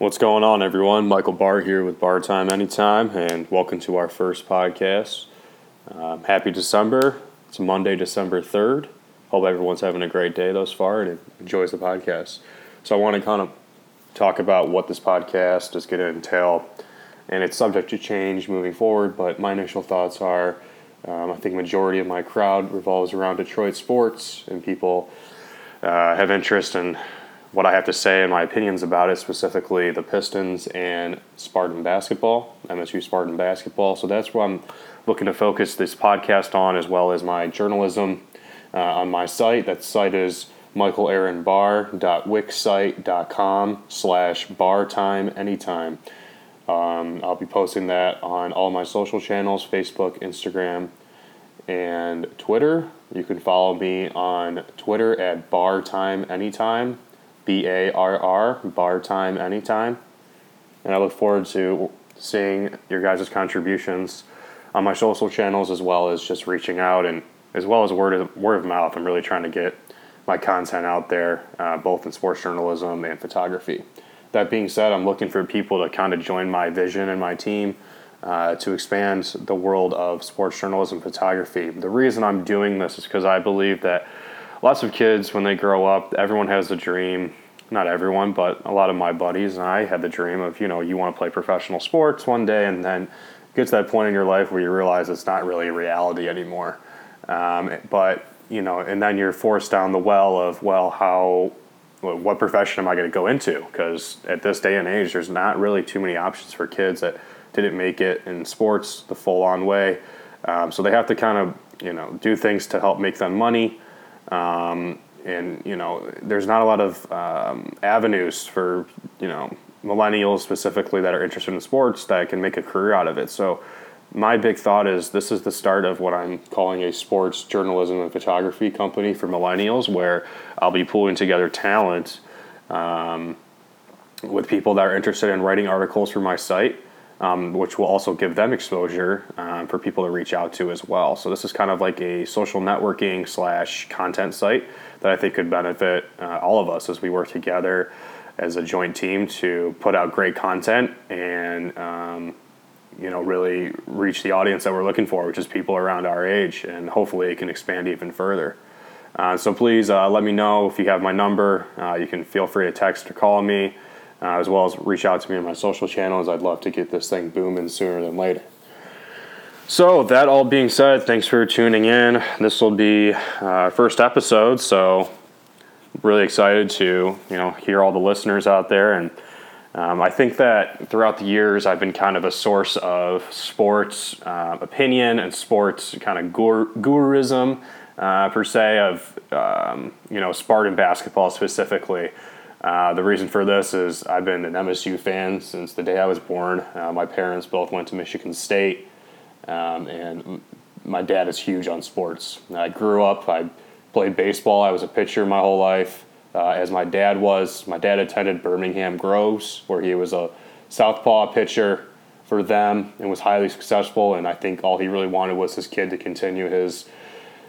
What's going on, everyone? Michael Barr here with Bar Time Anytime, and welcome to our first podcast. Um, happy December. It's Monday, December 3rd. Hope everyone's having a great day thus far and enjoys the podcast. So, I want to kind of talk about what this podcast is going to entail, and it's subject to change moving forward, but my initial thoughts are um, I think majority of my crowd revolves around Detroit sports, and people uh, have interest in what I have to say and my opinions about it, specifically the Pistons and Spartan basketball, MSU Spartan basketball. So that's what I'm looking to focus this podcast on, as well as my journalism uh, on my site. That site is michaelaaronbarr.wixsite.com slash bar time anytime. Um, I'll be posting that on all my social channels Facebook, Instagram, and Twitter. You can follow me on Twitter at bar time anytime B A R R, bar time anytime. And I look forward to seeing your guys' contributions on my social channels as well as just reaching out and as well as word of, word of mouth. I'm really trying to get my content out there, uh, both in sports journalism and photography. That being said, I'm looking for people to kind of join my vision and my team uh, to expand the world of sports journalism photography. The reason I'm doing this is because I believe that lots of kids, when they grow up, everyone has a dream. Not everyone, but a lot of my buddies and I had the dream of, you know, you want to play professional sports one day and then get to that point in your life where you realize it's not really a reality anymore. Um, but, you know, and then you're forced down the well of, well, how, what profession am I going to go into? Because at this day and age, there's not really too many options for kids that didn't make it in sports the full on way. Um, so they have to kind of, you know, do things to help make them money. Um, and you know, there's not a lot of um, avenues for you know millennials specifically that are interested in sports that can make a career out of it. So my big thought is this is the start of what I'm calling a sports journalism and photography company for millennials, where I'll be pulling together talent um, with people that are interested in writing articles for my site. Um, which will also give them exposure um, for people to reach out to as well. So this is kind of like a social networking slash content site that I think could benefit uh, all of us as we work together as a joint team to put out great content and um, you know really reach the audience that we're looking for, which is people around our age, and hopefully it can expand even further. Uh, so please uh, let me know if you have my number. Uh, you can feel free to text or call me, uh, as well as reach out to me on my social channels. I'd love to get this thing booming sooner than later. So, that all being said, thanks for tuning in. This will be our first episode, so really excited to you know hear all the listeners out there, and um, I think that throughout the years I've been kind of a source of sports uh, opinion and sports kind of gur- guruism uh, per se of um, you know Spartan basketball specifically. Uh, the reason for this is I've been an MSU fan since the day I was born. Uh, my parents both went to Michigan State. Um, and my dad is huge on sports. I grew up, I played baseball, I was a pitcher my whole life. Uh, as my dad was, my dad attended Birmingham Groves, where he was a southpaw pitcher for them and was highly successful. And I think all he really wanted was his kid to continue his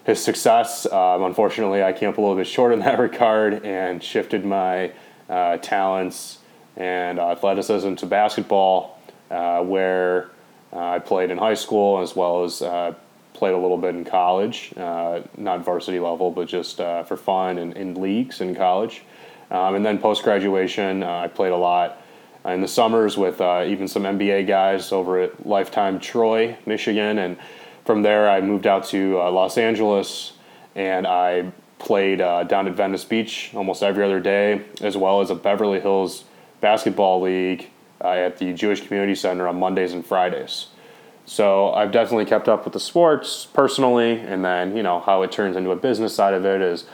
his success. Um, unfortunately, I came up a little bit short in that regard and shifted my uh, talents and uh, athleticism to basketball, uh, where uh, I played in high school as well as uh, played a little bit in college, uh, not varsity level, but just for fun and in leagues in college. Um, and then post graduation, I played a lot in the summers with even some NBA guys over at Lifetime Troy, Michigan. And from there, I moved out to Los Angeles and I played uh, down at Venice Beach almost every other day, as well as a Beverly Hills basketball league uh, at the Jewish Community Center on Mondays and Fridays. So I've definitely kept up with the sports personally, and then you know how it turns into a business side of it is,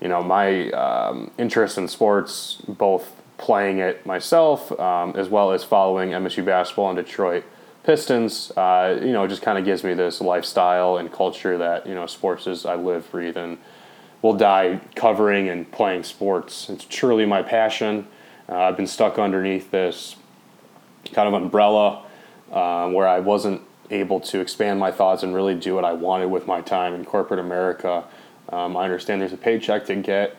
you know, my um, interest in sports, both playing it myself um, as well as following MSU basketball in Detroit Pistons. Uh, you know, it just kind of gives me this lifestyle and culture that you know sports is I live, breathe, and will die covering and playing sports. It's truly my passion. Uh, I've been stuck underneath this kind of umbrella uh, where I wasn't able to expand my thoughts and really do what I wanted with my time in corporate America. Um, I understand there's a paycheck to get,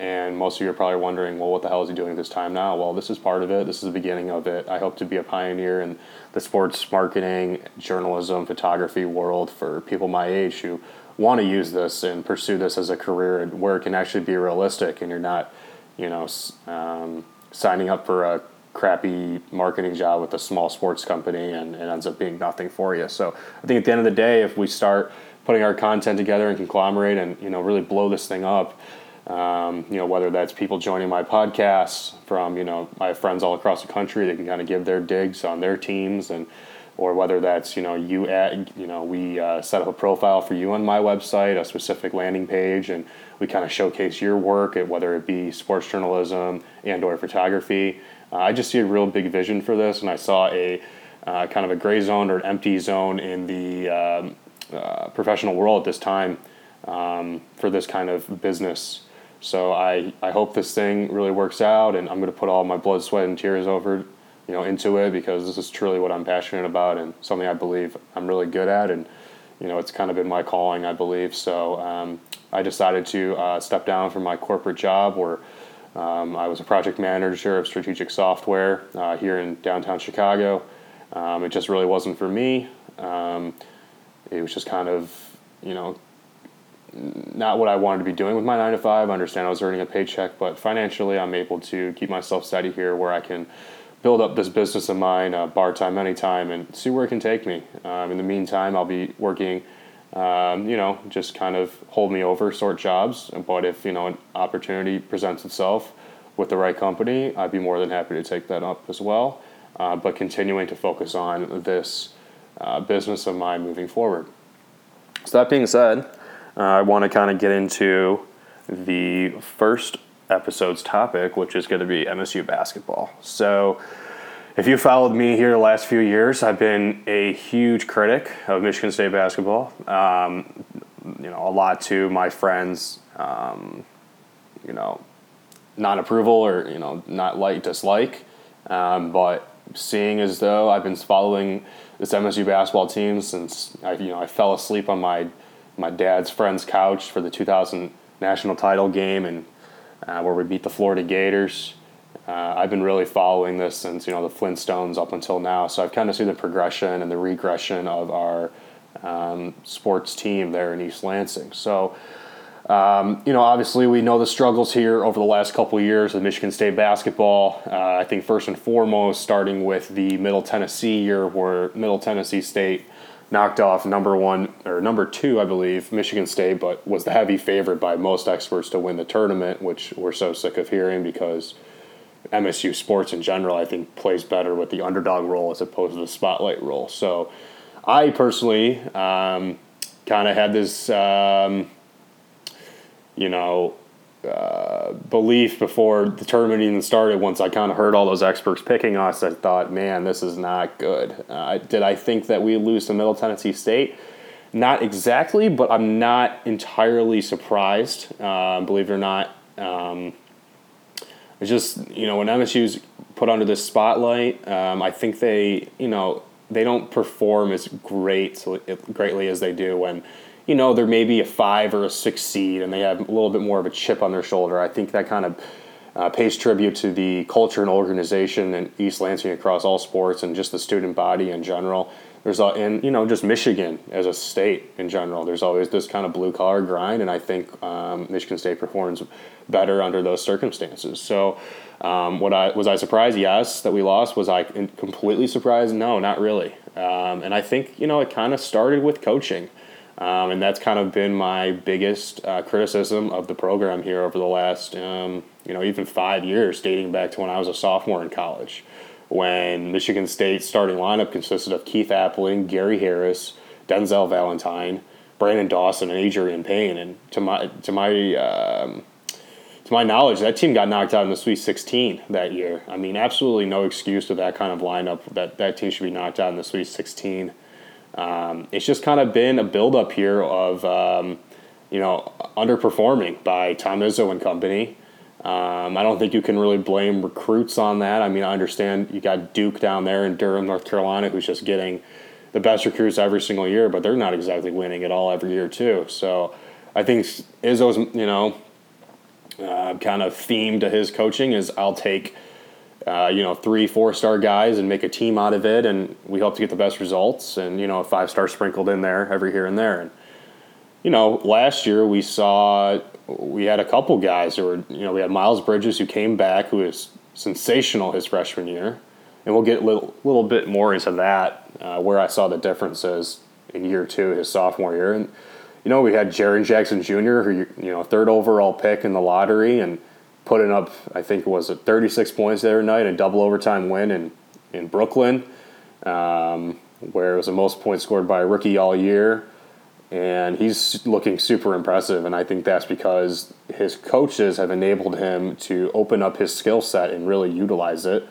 And most of you are probably wondering, well, what the hell is he doing at this time now? Well, this is part of it. This is the beginning of it. I hope to be a pioneer in the sports marketing, journalism, photography world for people my age who want to use this and pursue this as a career where it can actually be realistic and you're not, you know, um, signing up for a crappy marketing job with a small sports company and it ends up being nothing for you. So I think at the end of the day, if we start putting our content together and conglomerate and you know really blow this thing up, um, you know whether that's people joining my podcasts from you know my friends all across the country, that can kind of give their digs on their teams and or whether that's you know you at you know we uh, set up a profile for you on my website, a specific landing page, and we kind of showcase your work at whether it be sports journalism and or photography. Uh, I just see a real big vision for this, and I saw a uh, kind of a gray zone or an empty zone in the um, uh, professional world at this time um, for this kind of business. So I, I hope this thing really works out, and I'm going to put all my blood, sweat, and tears over, you know, into it because this is truly what I'm passionate about and something I believe I'm really good at, and you know, it's kind of been my calling, I believe. So um, I decided to uh, step down from my corporate job where um, I was a project manager of strategic software uh, here in downtown Chicago. Um, it just really wasn't for me. Um, it was just kind of, you know, not what I wanted to be doing with my nine to five. I understand I was earning a paycheck, but financially, I'm able to keep myself steady here where I can build up this business of mine, uh, bar time, anytime, and see where it can take me. Um, in the meantime, I'll be working, um, you know, just kind of hold me over sort jobs. But if, you know, an opportunity presents itself with the right company, I'd be more than happy to take that up as well. Uh, but continuing to focus on this uh, business of mine moving forward. So, that being said, uh, I want to kind of get into the first episode's topic, which is going to be MSU basketball. So, if you followed me here the last few years, I've been a huge critic of Michigan State basketball. Um, you know, a lot to my friends, um, you know, non-approval or you know, not like dislike. Um, but seeing as though I've been following this MSU basketball team since I, you know, I fell asleep on my my dad's friend's couch for the 2000 national title game and uh, where we beat the Florida Gators. Uh, I've been really following this since you know the Flintstones up until now, so I've kind of seen the progression and the regression of our um, sports team there in East Lansing. So, um, you know, obviously we know the struggles here over the last couple years of Michigan State basketball. Uh, I think first and foremost, starting with the Middle Tennessee year, where Middle Tennessee State knocked off number one or number two, I believe, Michigan State, but was the heavy favorite by most experts to win the tournament, which we're so sick of hearing because MSU sports in general, I think, plays better with the underdog role as opposed to the spotlight role. So I personally um, kind of had this, um, you know, uh, belief before the tournament even started. Once I kind of heard all those experts picking us, I thought, man, this is not good. Uh, did I think that we lose to Middle Tennessee State? Not exactly, but I'm not entirely surprised. Uh, believe it or not, um, it's just you know when MSU's put under this spotlight, um, I think they you know they don't perform as great greatly as they do when you know, they're maybe a five or a six seed and they have a little bit more of a chip on their shoulder. I think that kind of uh, pays tribute to the culture and organization in East Lansing across all sports and just the student body in general. There's a, and you know just Michigan as a state in general. There's always this kind of blue collar grind, and I think um, Michigan State performs better under those circumstances. So, um, what I was I surprised? Yes, that we lost. Was I completely surprised? No, not really. Um, and I think you know it kind of started with coaching. Um, and that's kind of been my biggest uh, criticism of the program here over the last, um, you know, even five years, dating back to when I was a sophomore in college, when Michigan State's starting lineup consisted of Keith Appling, Gary Harris, Denzel Valentine, Branden Dawson, and Adreian Payne. And to my to my um, to my knowledge, that team got knocked out in the Sweet 16 that year. I mean, absolutely no excuse to that kind of lineup. That that team should be knocked out in the Sweet 16. Um, it's just kind of been a buildup here of um, you know underperforming by Tom Izzo and company. Um, I don't think you can really blame recruits on that. I mean, I understand you got Duke down there in Durham, North Carolina, who's just getting the best recruits every single year, but they're not exactly winning at all every year too. So I think Izzo's you know uh, kind of theme to his coaching is I'll take uh, you know three four star guys and make a team out of it, and we hope to get the best results, and you know a five star sprinkled in there every here and there, and you know last year we saw we had a couple guys who were you know we had Miles Bridges who came back who was sensational his freshman year, and we'll get a little, little bit more into that uh, where I saw the differences in year two his sophomore year. And you know, we had Jaren Jackson Jr., who you know, third overall pick in the lottery, and putting up, I think it was 36 points the other night, a double overtime win in in Brooklyn, um, where it was the most points scored by a rookie all year, and he's looking super impressive. And I think that's because his coaches have enabled him to open up his skill set and really utilize it.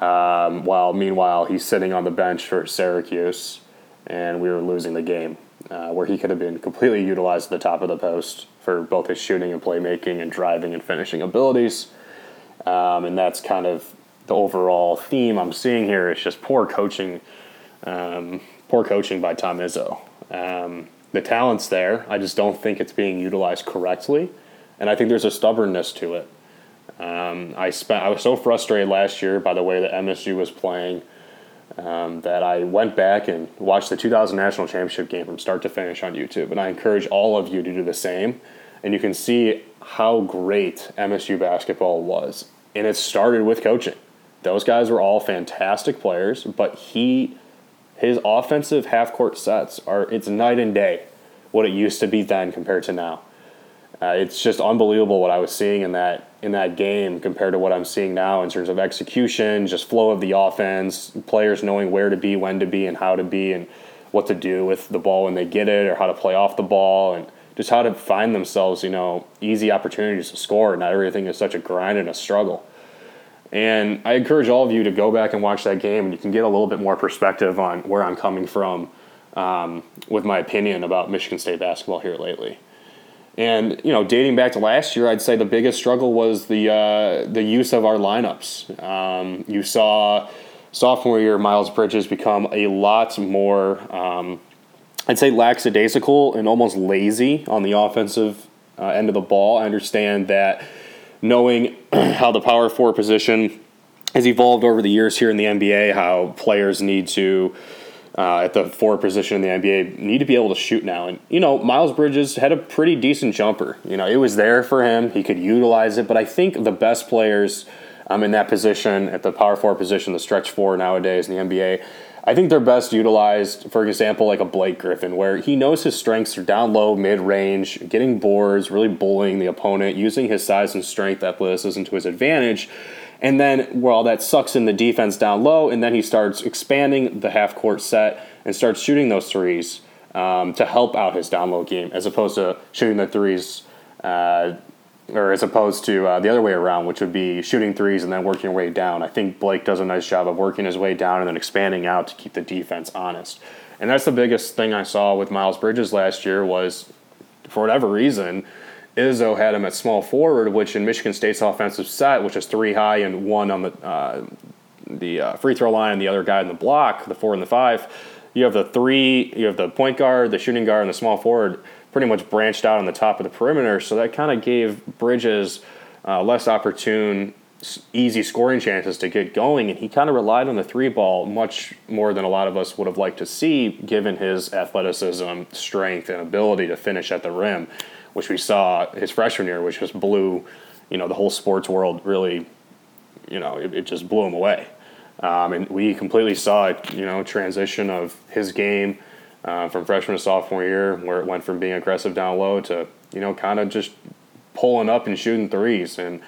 Um, while meanwhile he's sitting on the bench for Syracuse, and we were losing the game uh, where he could have been completely utilized at the top of the post for both his shooting and playmaking and driving and finishing abilities. Um, and that's kind of the overall theme I'm seeing here. It's just poor coaching, um, poor coaching by Tom Izzo. Um, the talent's there. I just don't think it's being utilized correctly, and I think there's a stubbornness to it. Um, I spent. I was so frustrated last year by the way that MSU was playing um, that I went back and watched the 2000 National Championship game from start to finish on YouTube. And I encourage all of you to do the same. And you can see how great MSU basketball was. And it started with coaching. Those guys were all fantastic players, but he his offensive half court sets are it's night and day what it used to be then compared to now. Uh, it's just unbelievable what I was seeing in that in that game compared to what I'm seeing now in terms of execution, just flow of the offense, players knowing where to be, when to be, and how to be, and what to do with the ball when they get it, or how to play off the ball, and just how to find themselves, you know, easy opportunities to score. Not everything is such a grind and a struggle. And I encourage all of you to go back and watch that game, and you can get a little bit more perspective on where I'm coming from um, with my opinion about Michigan State basketball here lately. And you know, dating back to last year, I'd say the biggest struggle was the uh, the use of our lineups. Um, you saw sophomore year Miles Bridges become a lot more, um, I'd say, lackadaisical and almost lazy on the offensive uh, end of the ball. I understand that knowing how the power forward position has evolved over the years here in the NBA, how players need to uh, at the four position in the NBA need to be able to shoot now. And, you know, Miles Bridges had a pretty decent jumper. You know, it was there for him. He could utilize it. But I think the best players um, in that position, at the power four position, the stretch four nowadays in the NBA, I think they're best utilized, for example, like a Blake Griffin, where he knows his strengths are down low, mid range, getting boards, really bullying the opponent, using his size and strength, athleticism to his advantage and then, well, that sucks in the defense down low, and then he starts expanding the half court set and starts shooting those threes um, to help out his down low game, as opposed to shooting the threes, uh, or as opposed to uh, the other way around, which would be shooting threes and then working your way down. I think Blake does a nice job of working his way down and then expanding out to keep the defense honest. And that's the biggest thing I saw with Miles Bridges last year was, for whatever reason, Izzo had him at small forward, which in Michigan State's offensive set, which is three high and one on the uh, the uh, free throw line, and the other guy in the block, the four and the five. You have the three, you have the point guard, the shooting guard, and the small forward pretty much branched out on the top of the perimeter. So that kind of gave Bridges uh, less opportune, easy scoring chances to get going, and he kind of relied on the three ball much more than a lot of us would have liked to see, given his athleticism, strength, and ability to finish at the rim which we saw his freshman year, which just blew, you know, the whole sports world really, you know, it, it just blew him away. Um, and we completely saw you know, transition of his game uh, from freshman to sophomore year, where it went from being aggressive down low to, you know, kind of just pulling up and shooting threes. And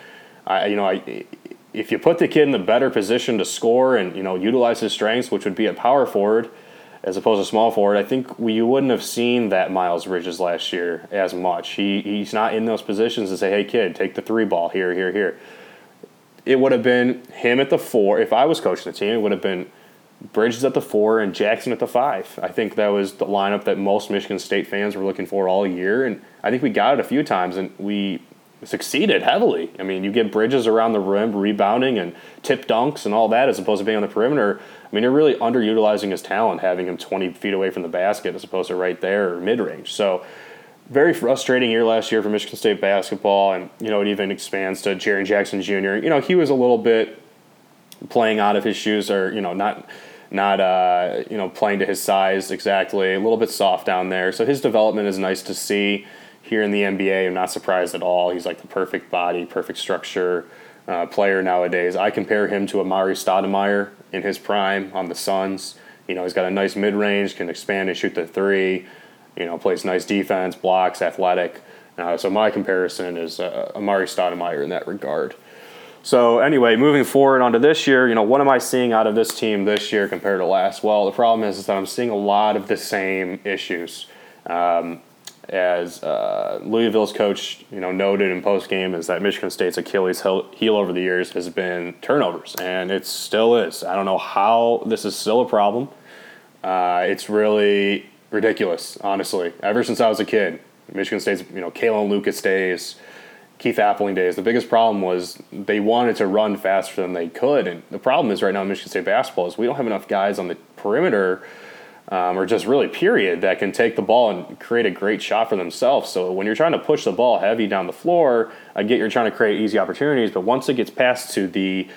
I, you know, I, if you put the kid in the better position to score and you know utilize his strengths, which would be a power forward, as opposed to small forward, I think we, you wouldn't have seen that Miles Bridges last year as much. He he's not in those positions to say, "Hey, kid, take the three ball here, here, here." It would have been him at the four. If I was coaching the team, it would have been Bridges at the four and Jackson at the five. I think that was the lineup that most Michigan State fans were looking for all year, and I think we got it a few times, and we succeeded heavily. I mean, you get Bridges around the rim, rebounding and tip dunks and all that, as opposed to being on the perimeter I mean, you're really underutilizing his talent, having him 20 feet away from the basket as opposed to right there or mid range. So very frustrating year last year for Michigan State basketball, and you know it even expands to Jaren Jackson Jr. You know he was a little bit playing out of his shoes, or you know not not uh, you know playing to his size exactly, a little bit soft down there. So his development is nice to see here in the NBA. I'm not surprised at all. He's like the perfect body, perfect structure uh, player nowadays. I compare him to Amar'e Stoudemire in his prime on the Suns. You know, he's got a nice mid range, can expand and shoot the three. You know, plays nice defense, blocks, athletic. Uh, so my comparison is uh, Amar'e Stoudemire in that regard. So anyway, moving forward onto this year, you know, what am I seeing out of this team this year compared to last? Well, the problem is, is that I'm seeing a lot of the same issues. Um, as uh, Louisville's coach, you know, noted in post game, is that Michigan State's Achilles heel over the years has been turnovers, and it still is. I don't know how this is still a problem. Uh, it's really ridiculous, honestly. Ever since I was a kid, Michigan State's, you know, Kalin Lucas days, Keith Appling days, the biggest problem was they wanted to run faster than they could. And the problem is right now in Michigan State basketball is we don't have enough guys on the perimeter um, or just really period that can take the ball and create a great shot for themselves. So when you're trying to push the ball heavy down the floor, I get you're trying to create easy opportunities, but once it gets passed to the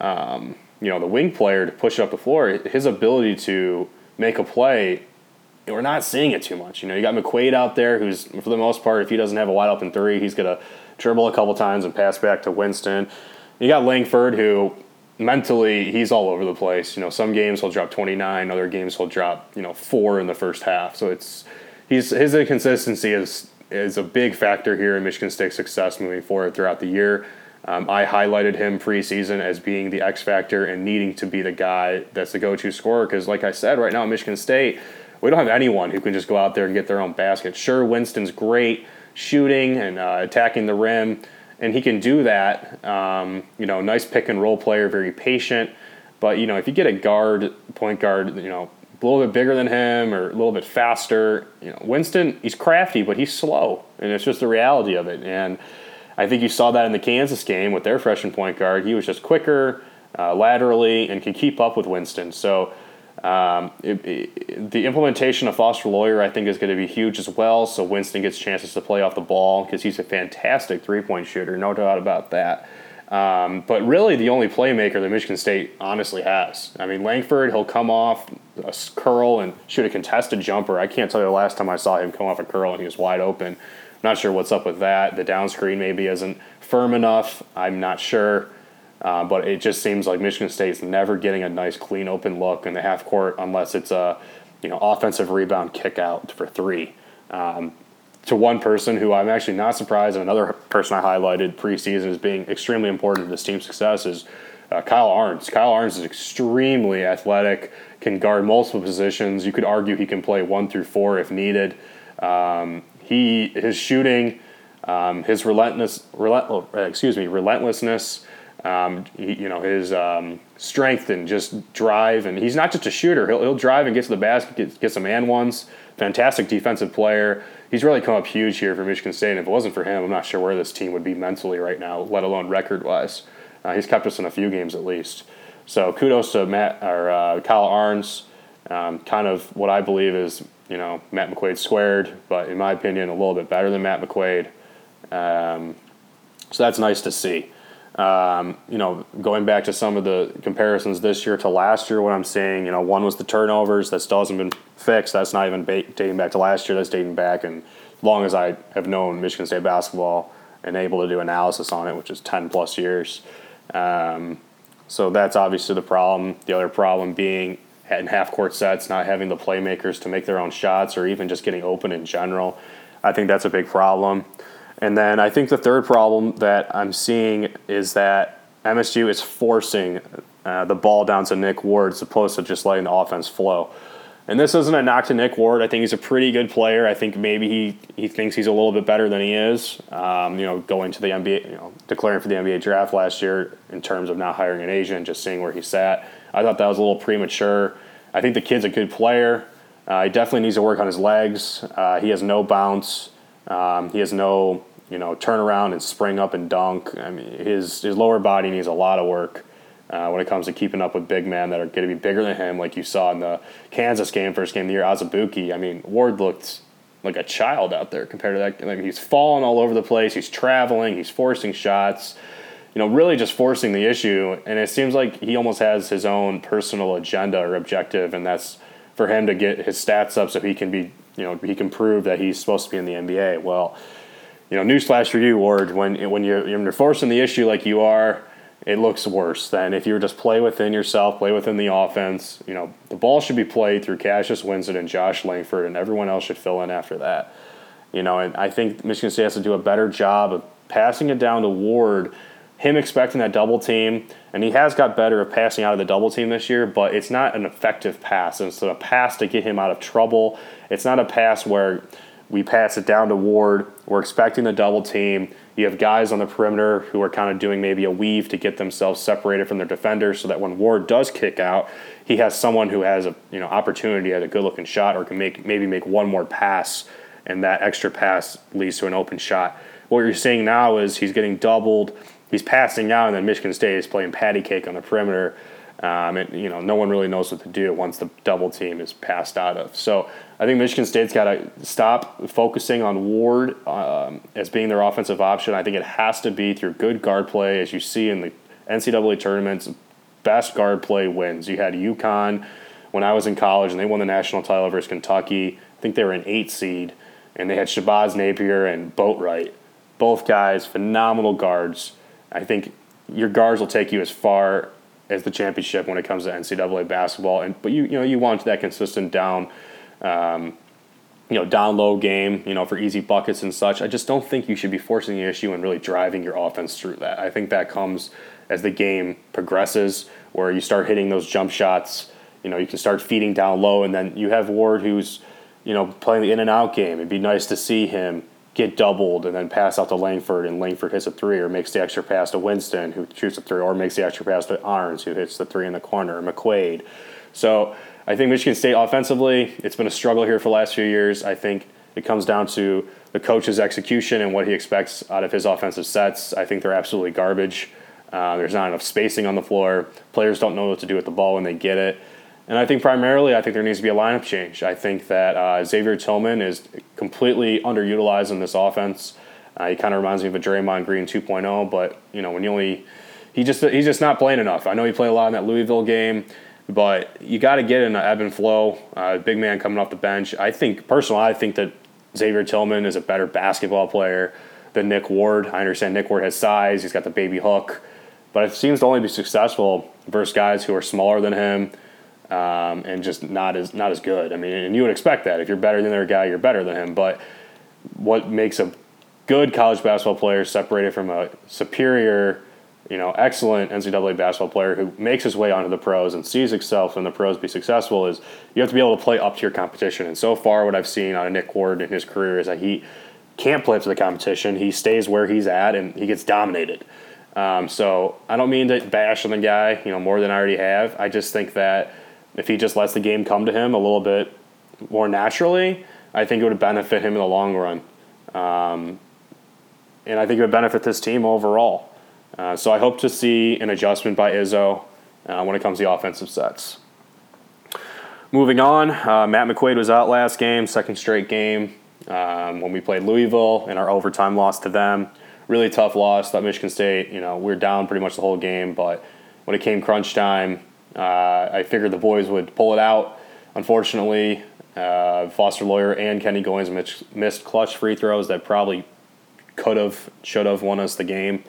um, you know the wing player to push up the floor, his ability to make a play we're not seeing it too much. You know, you got McQuaid out there who's, for the most part, if he doesn't have a wide open three, he's to dribble a couple times and pass back to Winston. You got Langford who mentally he's all over the place. You know, some games he'll drop 29, other games he'll drop, you know, 4 in the first half. So it's he's his inconsistency is is a big factor here in Michigan State's success moving forward throughout the year. Um, I highlighted him preseason as being the X factor and needing to be the guy that's the go-to scorer because, like I said, right now in Michigan State, we don't have anyone who can just go out there and get their own basket. Sure, Winston's great shooting and uh, attacking the rim, and he can do that. Um, you know, nice pick and roll player, very patient. But you know, if you get a guard, point guard, you know, a little bit bigger than him or a little bit faster, you know, Winston, he's crafty, but he's slow, and it's just the reality of it. And I think you saw that in the Kansas game with their freshman point guard. He was just quicker, uh, laterally, and can keep up with Winston. So um, it, it, the implementation of Foster Loyer, I think, is going to be huge as well. So Winston gets chances to play off the ball because he's a fantastic three point shooter, no doubt about that. Um, but really, the only playmaker that Michigan State honestly has. I mean, Langford, he'll come off a curl and shoot a contested jumper. I can't tell you the last time I saw him come off a curl and he was wide open. Not sure what's up with that. The down screen maybe isn't firm enough. I'm not sure. Uh, but it just seems like Michigan State's never getting a nice, clean, open look in the half court unless it's a you know offensive rebound kick out for three. Um, to one person who I'm actually not surprised, and another person I highlighted preseason as being extremely important to this team's success is uh, Kyle Ahrens. Kyle Ahrens is extremely athletic, can guard multiple positions. You could argue he can play one through four if needed. Um, he his shooting, um, his relentless, relent, excuse me, relentlessness. Um, he, you know his um, strength and just drive, and he's not just a shooter. He'll, he'll drive and get to the basket, get, get some and ones. Fantastic defensive player. He's really come up huge here for Michigan State. And if it wasn't for him, I'm not sure where this team would be mentally right now, let alone record wise. Uh, he's kept us in a few games at least. So kudos to Matt or uh, Kyle Ahrens. Um, kind of what I believe is you know Matt McQuaid squared, but in my opinion, a little bit better than Matt McQuaid. Um, so that's nice to see. Um, you know, going back to some of the comparisons this year to last year, what I'm seeing, you know, one was the turnovers that still hasn't been fixed. That's not even dating back to last year. That's dating back, and long as I have known Michigan State basketball and able to do analysis on it, which is 10 plus years. Um, so that's obviously the problem. The other problem being in half court sets, not having the playmakers to make their own shots or even just getting open in general. I think that's a big problem. And then I think the third problem that I'm seeing is that MSU is forcing uh, the ball down to Nick Ward as opposed to just letting the offense flow. And this isn't a knock to Nick Ward. I think he's a pretty good player. I think maybe he, he thinks he's a little bit better than he is. Um, you know, going to the NBA, you know, declaring for the NBA draft last year in terms of not hiring an agent, just seeing where he sat. I thought that was a little premature. I think the kid's a good player. Uh, he definitely needs to work on his legs. Uh, he has no bounce. Um, he has no you know, turn around and spring up and dunk. I mean, his his lower body needs a lot of work uh, when it comes to keeping up with big men that are going to be bigger than him, like you saw in the Kansas game, first game of the year, Azubuike. I mean, Ward looked like a child out there compared to that. Like he's falling all over the place. He's traveling. He's forcing shots. You know, really just forcing the issue. And it seems like he almost has his own personal agenda or objective, and that's for him to get his stats up so he can be, you know, he can prove that he's supposed to be in the NBA. Well, you know, newsflash for you, Ward. When when you're, when you're forcing the issue like you are, it looks worse than if you were just play within yourself, play within the offense. You know, the ball should be played through Cassius Winston and Josh Langford, and everyone else should fill in after that. You know, and I think Michigan State has to do a better job of passing it down to Ward, him expecting that double team, and he has got better at passing out of the double team this year, but it's not an effective pass. It's a pass to get him out of trouble. It's not a pass where we pass it down to Ward. We're expecting the double team you have guys on the perimeter who are kind of doing maybe a weave to get themselves separated from their defenders so that when Ward does kick out, he has someone who has a you know opportunity at a good looking shot or can make maybe make one more pass and that extra pass leads to an open shot. What you're seeing now is he's getting doubled, he's passing out, and then Michigan State is playing patty cake on the perimeter. Um, and you know, no one really knows what to do once the double team is passed out of. So I think Michigan State's got to stop focusing on Ward um, as being their offensive option. I think it has to be through good guard play, as you see in the NCAA tournaments. Best guard play wins. You had UConn when I was in college, and they won the national title versus Kentucky. I think they were an eight seed, and they had Shabazz Napier and Boatright. Both guys, phenomenal guards. I think your guards will take you as far as the championship when it comes to NCAA basketball. And but you you know you want that consistent down um, you know, down low game, you know, for easy buckets and such. I just don't think you should be forcing the issue and really driving your offense through that. I think that comes as the game progresses, where you start hitting those jump shots. You know, you can start feeding down low, and then you have Ward who's, you know, playing the in and out game. It'd be nice to see him get doubled and then pass out to Langford, and Langford hits a three, or makes the extra pass to Winston, who shoots a three, or makes the extra pass to Ahrens, who hits the three in the corner, or McQuaid. So I think Michigan State offensively, it's been a struggle here for the last few years. I think it comes down to the coach's execution and what he expects out of his offensive sets. I think they're absolutely garbage. Uh, there's not enough spacing on the floor. Players don't know what to do with the ball when they get it. And I think primarily, I think there needs to be a lineup change. I think that uh, Xavier Tillman is completely underutilized in this offense. Uh, he kind of reminds me of a Draymond Green 2.0, but you know when you only he just he's just not playing enough. I know he played a lot in that Louisville game. But you got to get in an ebb and flow. Uh, big man coming off the bench. I think personally, I think that Xavier Tillman is a better basketball player than Nick Ward. I understand Nick Ward has size. He's got the baby hook, but it seems to only be successful versus guys who are smaller than him um, and just not as not as good. I mean, and you would expect that if you're better than their guy, you're better than him. But what makes a good college basketball player separated from a superior you know, excellent NCAA basketball player who makes his way onto the pros and sees himself in the pros be successful is you have to be able to play up to your competition. And so far, what I've seen out of Nick Ward in his career is that he can't play up to the competition. He stays where he's at and he gets dominated. Um, so I don't mean to bash on the guy, you know, more than I already have. I just think that if he just lets the game come to him a little bit more naturally, I think it would benefit him in the long run. Um, and I think it would benefit this team overall. Uh, so I hope to see an adjustment by Izzo uh, when it comes to offensive sets. Moving on, uh, Matt McQuaid was out last game, second straight game um, when we played Louisville in our overtime loss to them. Really tough loss. That Michigan State, you know, we were down pretty much the whole game, but when it came crunch time, uh, I figured the boys would pull it out. Unfortunately, uh, Foster Loyer and Kenny Goins missed clutch free throws that probably could have, should have won us the game.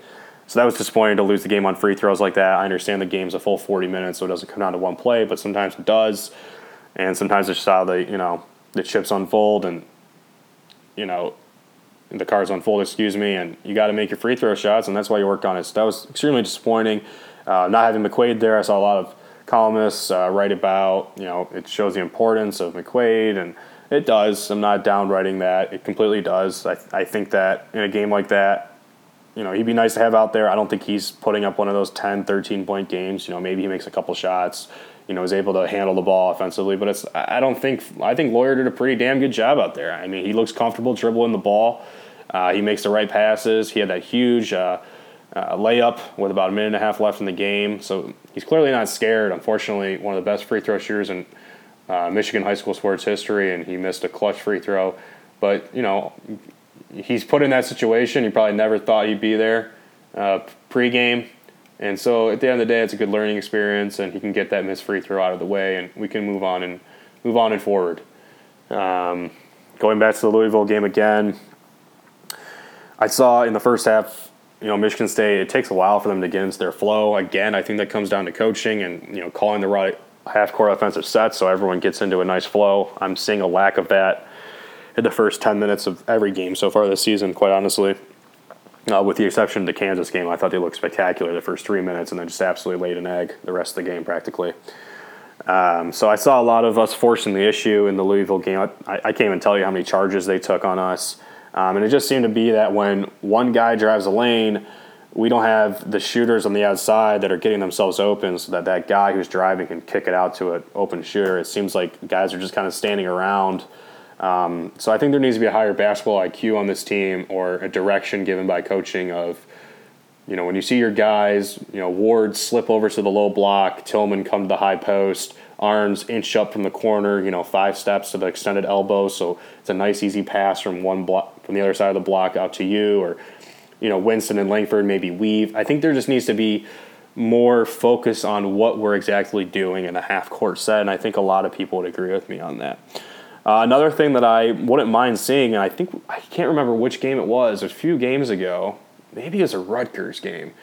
So that was disappointing to lose the game on free throws like that. I understand the game's a full 40 minutes, so it doesn't come down to one play, but sometimes it does. And sometimes it's just how the, you know, the chips unfold and, you know, the cards unfold, excuse me, and you got to make your free throw shots, and that's why you work on it. So that was extremely disappointing. Uh, not having McQuaid there, I saw a lot of columnists uh, write about, you know, it shows the importance of McQuaid, and it does. I'm not down writing that. It completely does. I, I think that in a game like that, you know, he'd be nice to have out there. I don't think he's putting up one of those 10, 13 point games. You know, maybe he makes a couple shots, you know, is able to handle the ball offensively. But it's, I don't think, I think Loyer did a pretty damn good job out there. I mean, he looks comfortable dribbling the ball. Uh, he makes the right passes. He had that huge uh, uh, layup with about a minute and a half left in the game. So he's clearly not scared. Unfortunately, one of the best free throw shooters in uh, Michigan high school sports history, and he missed a clutch free throw but you know, he's put in that situation. He probably never thought he'd be there uh, pregame. And so at the end of the day, it's a good learning experience, and he can get that missed free throw out of the way, and we can move on and move on and forward. Um, going back to the Louisville game again, I saw in the first half, you know, Michigan State. It takes a while for them to get into their flow. Again, I think that comes down to coaching and you know calling the right half court offensive sets so everyone gets into a nice flow. I'm seeing a lack of that in the first 10 minutes of every game so far this season, quite honestly. Uh, with the exception of the Kansas game, I thought they looked spectacular the first three minutes and then just absolutely laid an egg the rest of the game practically. Um, so I saw a lot of us forcing the issue in the Louisville game. I, I can't even tell you how many charges they took on us. Um, and it just seemed to be that when one guy drives a lane, we don't have the shooters on the outside that are getting themselves open so that that guy who's driving can kick it out to an open shooter. It seems like guys are just kind of standing around – um, so I think there needs to be a higher basketball IQ on this team or a direction given by coaching of, you know, when you see your guys, you know, Ward slip over to the low block, Tillman come to the high post, Ahrens inch up from the corner, you know, five steps to the extended elbow, so it's a nice easy pass from one block from the other side of the block out to you, or you know, Winston and Langford maybe weave. I think there just needs to be more focus on what we're exactly doing in a half court set, and I think a lot of people would agree with me on that. Uh, another thing that I wouldn't mind seeing, and I think I can't remember which game it was, a few games ago, maybe it was a Rutgers game.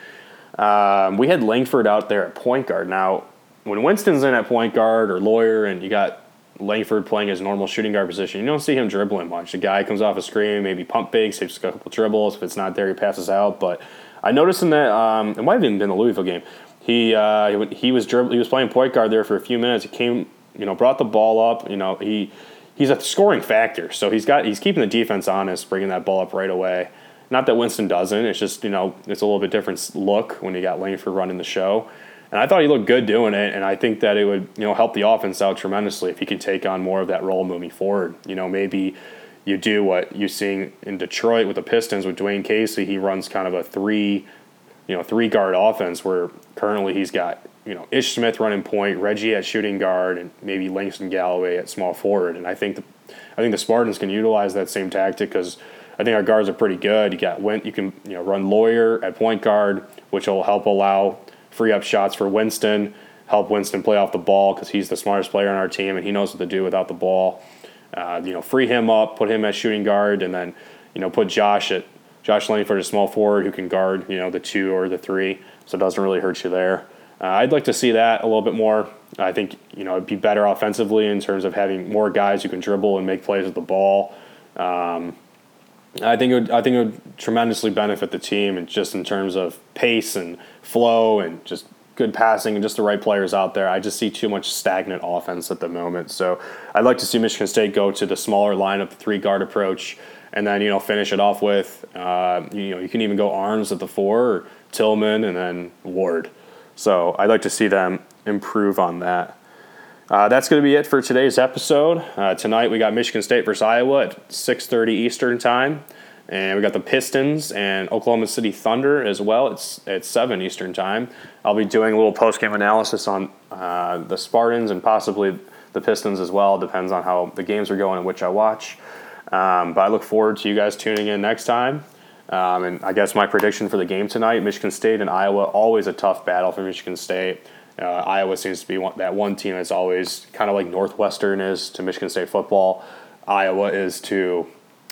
Um, we had Langford out there at point guard. Now, when Winston's in at point guard or Loyer, and you got Langford playing his normal shooting guard position, you don't see him dribbling much. The guy comes off a screen, maybe pump fakes, takes a couple dribbles. If it's not there, he passes out. But I noticed in that um, it might have even been the Louisville game. He uh, he was dribble, he was playing point guard there for a few minutes. He came, you know, brought the ball up. You know, he he's a scoring factor. So he's got he's keeping the defense honest, bringing that ball up right away. Not that Winston doesn't. It's just you know it's a little bit different look when you got Langford running the show. And I thought he looked good doing it, and I think that it would you know help the offense out tremendously if he could take on more of that role moving forward. You know maybe you do what you're seeing in Detroit with the Pistons with Dwane Casey. He runs kind of a three, you know, three guard offense where currently he's got you know Ish Smith running point, Reggie at shooting guard, and maybe Langston Galloway at small forward. And I think the, I think the Spartans can utilize that same tactic because I think our guards are pretty good. You got Win, you can you know run Loyer at point guard, which will help allow free up shots for Winston, help Winston play off the ball because he's the smartest player on our team and he knows what to do without the ball. Uh, you know, free him up, put him at shooting guard, and then you know put Josh at Josh Langford a small forward who can guard you know the two or the three, so it doesn't really hurt you there. Uh, I'd like to see that a little bit more. I think you know it'd be better offensively in terms of having more guys who can dribble and make plays with the ball. Um, I think it would, I think it would tremendously benefit the team, and just in terms of pace and flow and just good passing and just the right players out there. I just see too much stagnant offense at the moment. So I'd like to see Michigan State go to the smaller lineup, the three guard approach, and then you know finish it off with uh, you know you can even go Ahrens at the four, Tillman, and then Ward. So I'd like to see them improve on that. Uh, that's going to be it for today's episode. Uh, tonight we got Michigan State versus Iowa at 6:30 Eastern time, and we got the Pistons and Oklahoma City Thunder as well. It's at 7 Eastern time. I'll be doing a little post-game analysis on uh, the Spartans and possibly the Pistons as well. Depends on how the games are going and which I watch. Um, but I look forward to you guys tuning in next time. Um, and I guess my prediction for the game tonight: Michigan State and Iowa. Always a tough battle for Michigan State. Uh, Iowa seems to be one, that one team that's always kind of like Northwestern is to Michigan State football. Iowa is to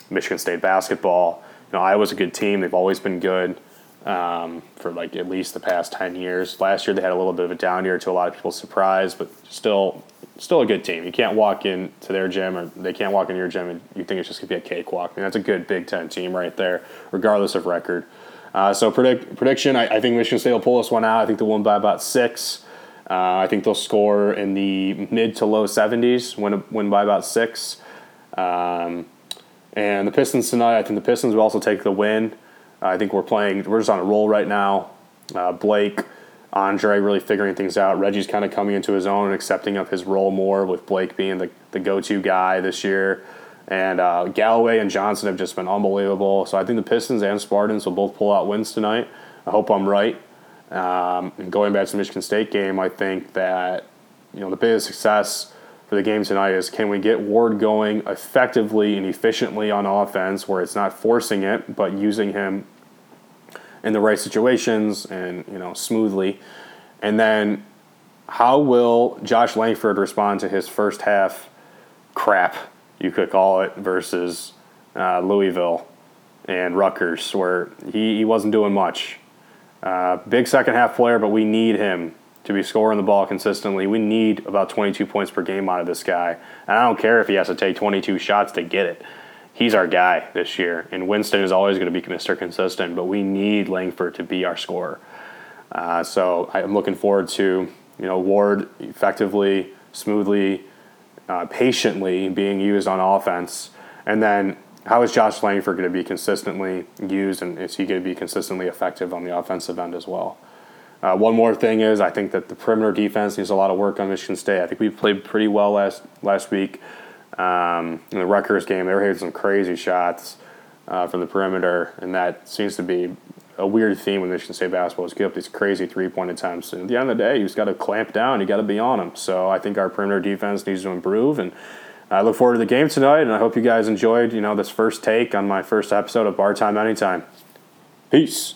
Michigan State basketball. You know, Iowa's a good team. They've always been good um, for like at least the past ten years. Last year they had a little bit of a down year to a lot of people's surprise, but still still a good team. You can't walk into their gym or they can't walk into your gym and you think it's just going to be a cakewalk. I mean, that's a good Big Ten team right there, regardless of record. Uh, so predict, prediction, I, I, think Michigan State will pull this one out. I think they'll win by about six. Uh, I think they'll score in the mid to low 70s, win, win by about six. Um, and the Pistons tonight, I think the Pistons will also take the win. I think we're playing, we're just on a roll right now. Uh, Blake – Andre really figuring things out. Reggie's kind of coming into his own and accepting of his role more with Blake being the, the go to guy this year. And uh, Galloway and Johnson have just been unbelievable. So I think the Pistons and Spartans will both pull out wins tonight. I hope I'm right. Um, and going back to the Michigan State game, I think that you know the biggest success for the game tonight is can we get Ward going effectively and efficiently on offense where it's not forcing it, but using him in the right situations and you know smoothly, and then how will Josh Langford respond to his first half crap, you could call it, versus uh, Louisville and Rutgers, where he, he wasn't doing much. Uh, big second half player, but we need him to be scoring the ball consistently. We need about 22 points per game out of this guy. And I don't care if he has to take 22 shots to get it. He's our guy this year. And Winston is always going to be Mr. Consistent, but we need Langford to be our scorer. Uh, so I'm looking forward to you know Ward effectively, smoothly, uh, patiently being used on offense, and then how is Josh Langford going to be consistently used, and is he going to be consistently effective on the offensive end as well? Uh, one more thing is I think that the perimeter defense needs a lot of work on Michigan State. I think we played pretty well last last week um, in the Rutgers game. They were hitting some crazy shots uh, from the perimeter, and that seems to be a weird theme with Michigan State basketball is give up these crazy three point attempts. And at the end of the day, you just got to clamp down. You got to be on them. So I think our perimeter defense needs to improve. And I look forward to the game tonight. And I hope you guys enjoyed, you know, this first take on my first episode of BARRTimeAnyTime. Peace.